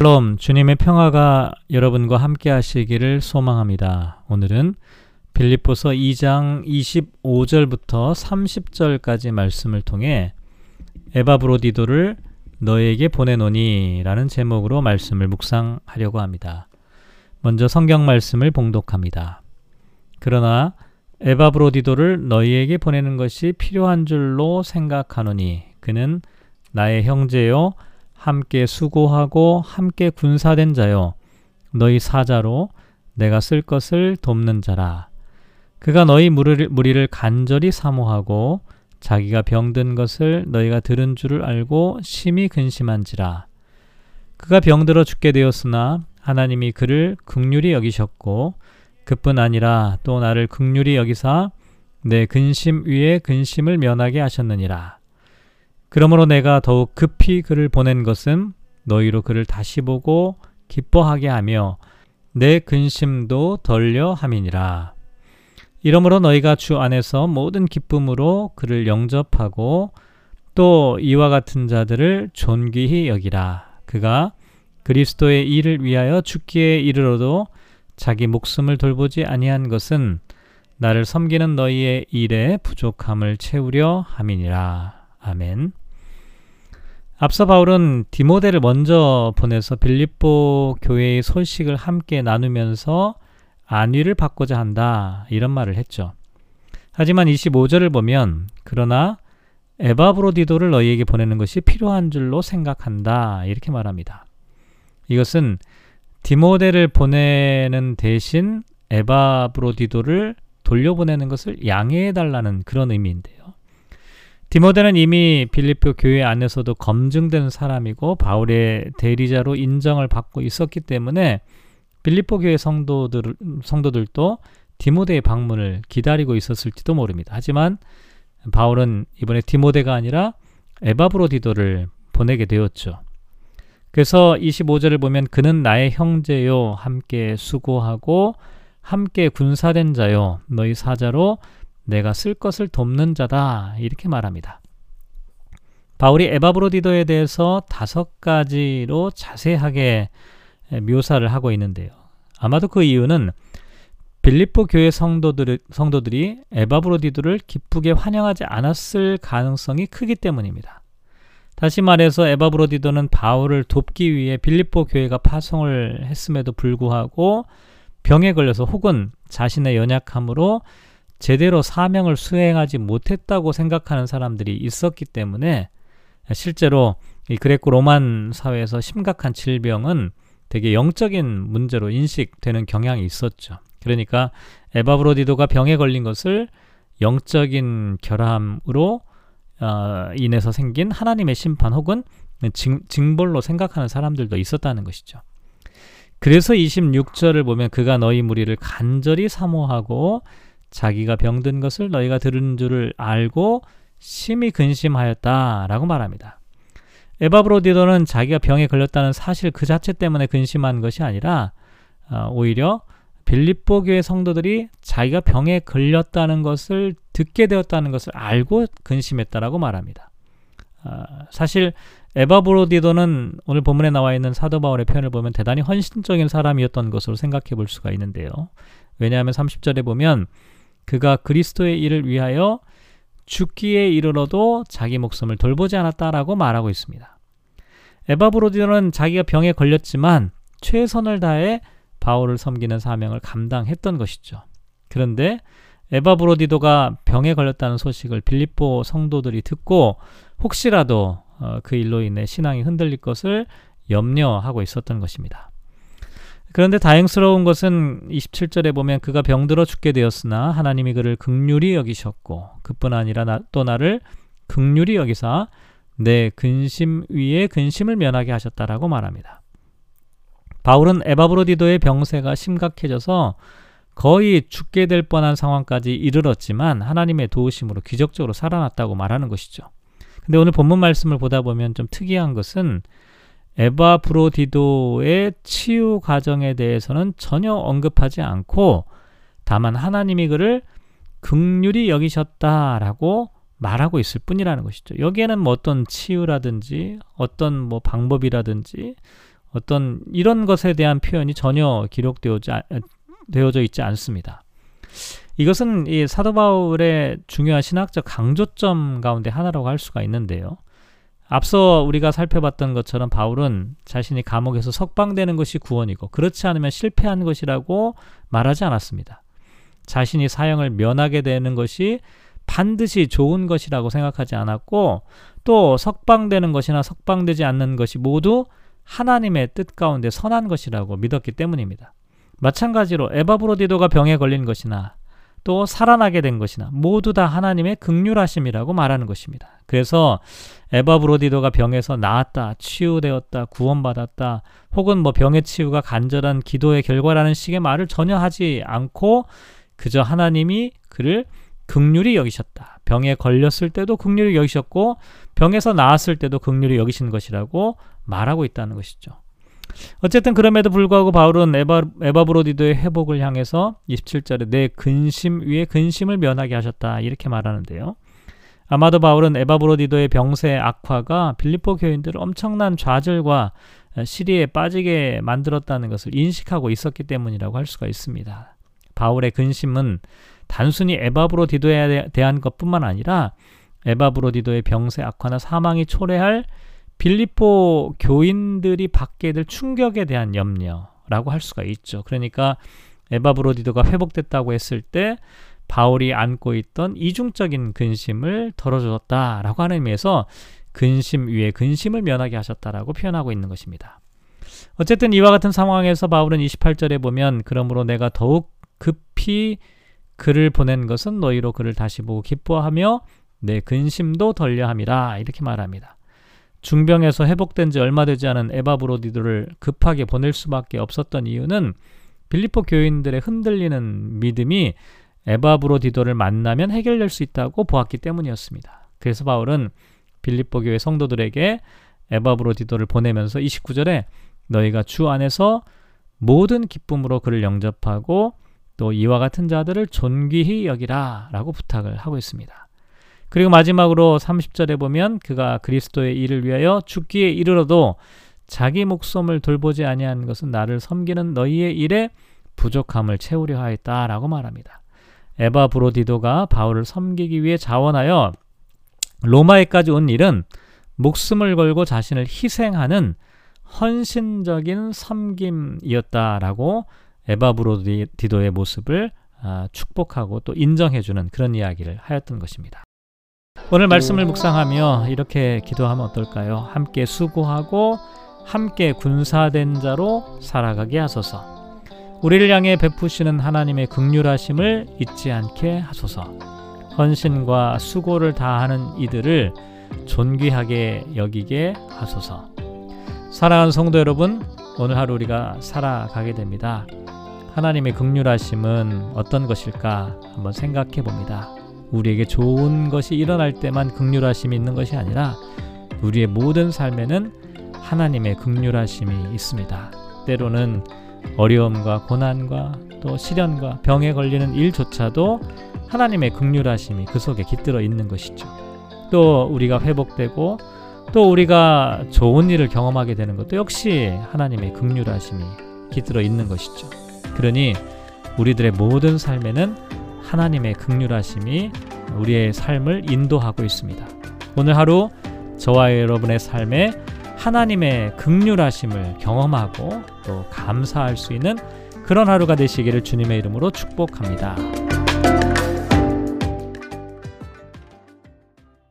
샬롬 주님의 평화가 여러분과 함께 하시기를 소망합니다. 오늘은 빌립보서 2장 25절부터 30절까지 말씀을 통해 에바브로디도를 너에게 보내노니 라는 제목으로 말씀을 묵상하려고 합니다. 먼저 성경 말씀을 봉독합니다. 그러나 에바브로디도를 너희에게 보내는 것이 필요한 줄로 생각하노니 그는 나의 형제요 함께 수고하고 함께 군사된 자요. 너희 사자로 내가 쓸 것을 돕는 자라. 그가 너희 무리를, 무리를 간절히 사모하고 자기가 병든 것을 너희가 들은 줄을 알고 심히 근심한지라. 그가 병들어 죽게 되었으나 하나님이 그를 극률히 여기셨고 그뿐 아니라 또 나를 극률히 여기사 내 근심 위에 근심을 면하게 하셨느니라 그러므로 내가 더욱 급히 그를 보낸 것은 너희로 그를 다시 보고 기뻐하게 하며 내 근심도 덜려 함이니라. 이러므로 너희가 주 안에서 모든 기쁨으로 그를 영접하고 또 이와 같은 자들을 존귀히 여기라. 그가 그리스도의 일을 위하여 죽기에 이르러도 자기 목숨을 돌보지 아니한 것은 나를 섬기는 너희의 일에 부족함을 채우려 함이니라. 아멘. 앞서 바울은 디모데를 먼저 보내서 빌립보 교회의 소식을 함께 나누면서 안위를 받고자 한다. 이런 말을 했죠. 하지만 25절을 보면 그러나 에바브로디도를 너희에게 보내는 것이 필요한 줄로 생각한다. 이렇게 말합니다. 이것은 디모데를 보내는 대신 에바브로디도를 돌려보내는 것을 양해해 달라는 그런 의미인데요. 디모데는 이미 빌립보 교회 안에서도 검증된 사람이고 바울의 대리자로 인정을 받고 있었기 때문에 빌립보 교회 성도들 성도들도 디모데의 방문을 기다리고 있었을지도 모릅니다. 하지만 바울은 이번에 디모데가 아니라 에바브로디도를 보내게 되었죠. 그래서 25절을 보면 그는 나의 형제요 함께 수고하고 함께 군사된 자요 너희 사자로 내가 쓸 것을 돕는 자다. 이렇게 말합니다. 바울이 에바브로디도에 대해서 다섯 가지로 자세하게 묘사를 하고 있는데요. 아마도 그 이유는 빌립보 교회 성도들, 성도들이 에바브로디도를 기쁘게 환영하지 않았을 가능성이 크기 때문입니다. 다시 말해서 에바브로디도는 바울을 돕기 위해 빌립보 교회가 파송을 했음에도 불구하고 병에 걸려서 혹은 자신의 연약함으로 제대로 사명을 수행하지 못했다고 생각하는 사람들이 있었기 때문에 실제로 이 그레코 로만 사회에서 심각한 질병은 되게 영적인 문제로 인식되는 경향이 있었죠. 그러니까 에바브로디도가 병에 걸린 것을 영적인 결함으로 어, 인해서 생긴 하나님의 심판 혹은 징, 징벌로 생각하는 사람들도 있었다는 것이죠. 그래서 26절을 보면 그가 너희 무리를 간절히 사모하고 자기가 병든 것을 너희가 들은 줄을 알고 심히 근심하였다라고 말합니다. 에바브로디도는 자기가 병에 걸렸다는 사실 그 자체 때문에 근심한 것이 아니라 어, 오히려 빌립보 교회 성도들이 자기가 병에 걸렸다는 것을 듣게 되었다는 것을 알고 근심했다라고 말합니다. 어, 사실 에바브로디도는 오늘 본문에 나와 있는 사도 바울의 표현을 보면 대단히 헌신적인 사람이었던 것으로 생각해 볼 수가 있는데요. 왜냐하면 30절에 보면 그가 그리스도의 일을 위하여 죽기에 이르러도 자기 목숨을 돌보지 않았다라고 말하고 있습니다. 에바브로디는 자기가 병에 걸렸지만 최선을 다해 바울을 섬기는 사명을 감당했던 것이죠. 그런데 에바브로디도가 병에 걸렸다는 소식을 빌립보 성도들이 듣고 혹시라도 어, 그 일로 인해 신앙이 흔들릴 것을 염려하고 있었던 것입니다. 그런데 다행스러운 것은 27절에 보면 그가 병들어 죽게 되었으나 하나님이 그를 극률히 여기셨고 그뿐 아니라 나, 또 나를 극률히 여기사 내 근심 위에 근심을 면하게 하셨다라고 말합니다. 바울은 에바브로디도의 병세가 심각해져서 거의 죽게 될 뻔한 상황까지 이르렀지만 하나님의 도우심으로 기적적으로 살아났다고 말하는 것이죠. 근데 오늘 본문 말씀을 보다 보면 좀 특이한 것은 에바 브로디도의 치유 과정에 대해서는 전혀 언급하지 않고 다만 하나님이 그를 극률이 여기셨다라고 말하고 있을 뿐이라는 것이죠. 여기에는 뭐 어떤 치유라든지 어떤 뭐 방법이라든지 어떤 이런 것에 대한 표현이 전혀 기록되어져 있지 않습니다. 이것은 이 사도 바울의 중요한 신학적 강조점 가운데 하나라고 할 수가 있는데요. 앞서 우리가 살펴봤던 것처럼 바울은 자신이 감옥에서 석방되는 것이 구원이고 그렇지 않으면 실패한 것이라고 말하지 않았습니다. 자신이 사형을 면하게 되는 것이 반드시 좋은 것이라고 생각하지 않았고 또 석방되는 것이나 석방되지 않는 것이 모두 하나님의 뜻 가운데 선한 것이라고 믿었기 때문입니다. 마찬가지로 에바브로디도가 병에 걸린 것이나 또 살아나게 된 것이나 모두 다 하나님의 극률하심이라고 말하는 것입니다. 그래서 에바 브로디도가 병에서 나았다, 치유되었다, 구원받았다, 혹은 뭐 병의 치유가 간절한 기도의 결과라는 식의 말을 전혀 하지 않고 그저 하나님이 그를 극률이 여기셨다. 병에 걸렸을 때도 극률이 여기셨고 병에서 나았을 때도 극률이 여기신 것이라고 말하고 있다는 것이죠. 어쨌든 그럼에도 불구하고 바울은 에바, 에바브로디도의 회복을 향해서 27절에 내 근심 위에 근심을 면하게 하셨다 이렇게 말하는데요. 아마도 바울은 에바브로디도의 병세 악화가 빌립보 교인들을 엄청난 좌절과 시리에 빠지게 만들었다는 것을 인식하고 있었기 때문이라고 할 수가 있습니다. 바울의 근심은 단순히 에바브로디도에 대한 것뿐만 아니라 에바브로디도의 병세 악화나 사망이 초래할 빌리포 교인들이 받게 될 충격에 대한 염려라고 할 수가 있죠. 그러니까 에바 브로디도가 회복됐다고 했을 때 바울이 안고 있던 이중적인 근심을 덜어주었다라고 하는 의미에서 근심 위에 근심을 면하게 하셨다라고 표현하고 있는 것입니다. 어쨌든 이와 같은 상황에서 바울은 28절에 보면 그러므로 내가 더욱 급히 그를 보낸 것은 너희로 그를 다시 보고 기뻐하며 내 근심도 덜려함이라 이렇게 말합니다. 중병에서 회복된 지 얼마 되지 않은 에바 브로디도를 급하게 보낼 수밖에 없었던 이유는 빌리포 교인들의 흔들리는 믿음이 에바 브로디도를 만나면 해결될 수 있다고 보았기 때문이었습니다. 그래서 바울은 빌리포 교회 성도들에게 에바 브로디도를 보내면서 29절에 너희가 주 안에서 모든 기쁨으로 그를 영접하고 또 이와 같은 자들을 존귀히 여기라 라고 부탁을 하고 있습니다. 그리고 마지막으로 30절에 보면 그가 그리스도의 일을 위하여 죽기에 이르러도 자기 목숨을 돌보지 아니한 것은 나를 섬기는 너희의 일에 부족함을 채우려 하였다라고 말합니다. 에바 브로디도가 바울을 섬기기 위해 자원하여 로마에까지 온 일은 목숨을 걸고 자신을 희생하는 헌신적인 섬김이었다라고 에바 브로디도의 모습을 아, 축복하고 또 인정해주는 그런 이야기를 하였던 것입니다. 오늘 말씀을 묵상하며 이렇게 기도하면 어떨까요? 함께 수고하고 함께 군사된 자로 살아가게 하소서. 우리를 향해 베푸시는 하나님의 극률하심을 잊지 않게 하소서. 헌신과 수고를 다하는 이들을 존귀하게 여기게 하소서. 사랑하는 성도 여러분, 오늘 하루 우리가 살아가게 됩니다. 하나님의 극률하심은 어떤 것일까 한번 생각해 봅니다. 우리에게 좋은 것이 일어날 때만 극률하심이 있는 것이 아니라 우리의 모든 삶에는 하나님의 극률하심이 있습니다. 때로는 어려움과 고난과 또 시련과 병에 걸리는 일조차도 하나님의 극률하심이 그 속에 깃들어 있는 것이죠. 또 우리가 회복되고 또 우리가 좋은 일을 경험하게 되는 것도 역시 하나님의 극률하심이 깃들어 있는 것이죠. 그러니 우리들의 모든 삶에는 하나님의 극률하심이 우리의 삶을 인도하고 있습니다. 오늘 하루 저와 여러분의 삶에 하나님의 극률하심을 경험하고 또 감사할 수 있는 그런 하루가 되시기를 주님의 이름으로 축복합니다.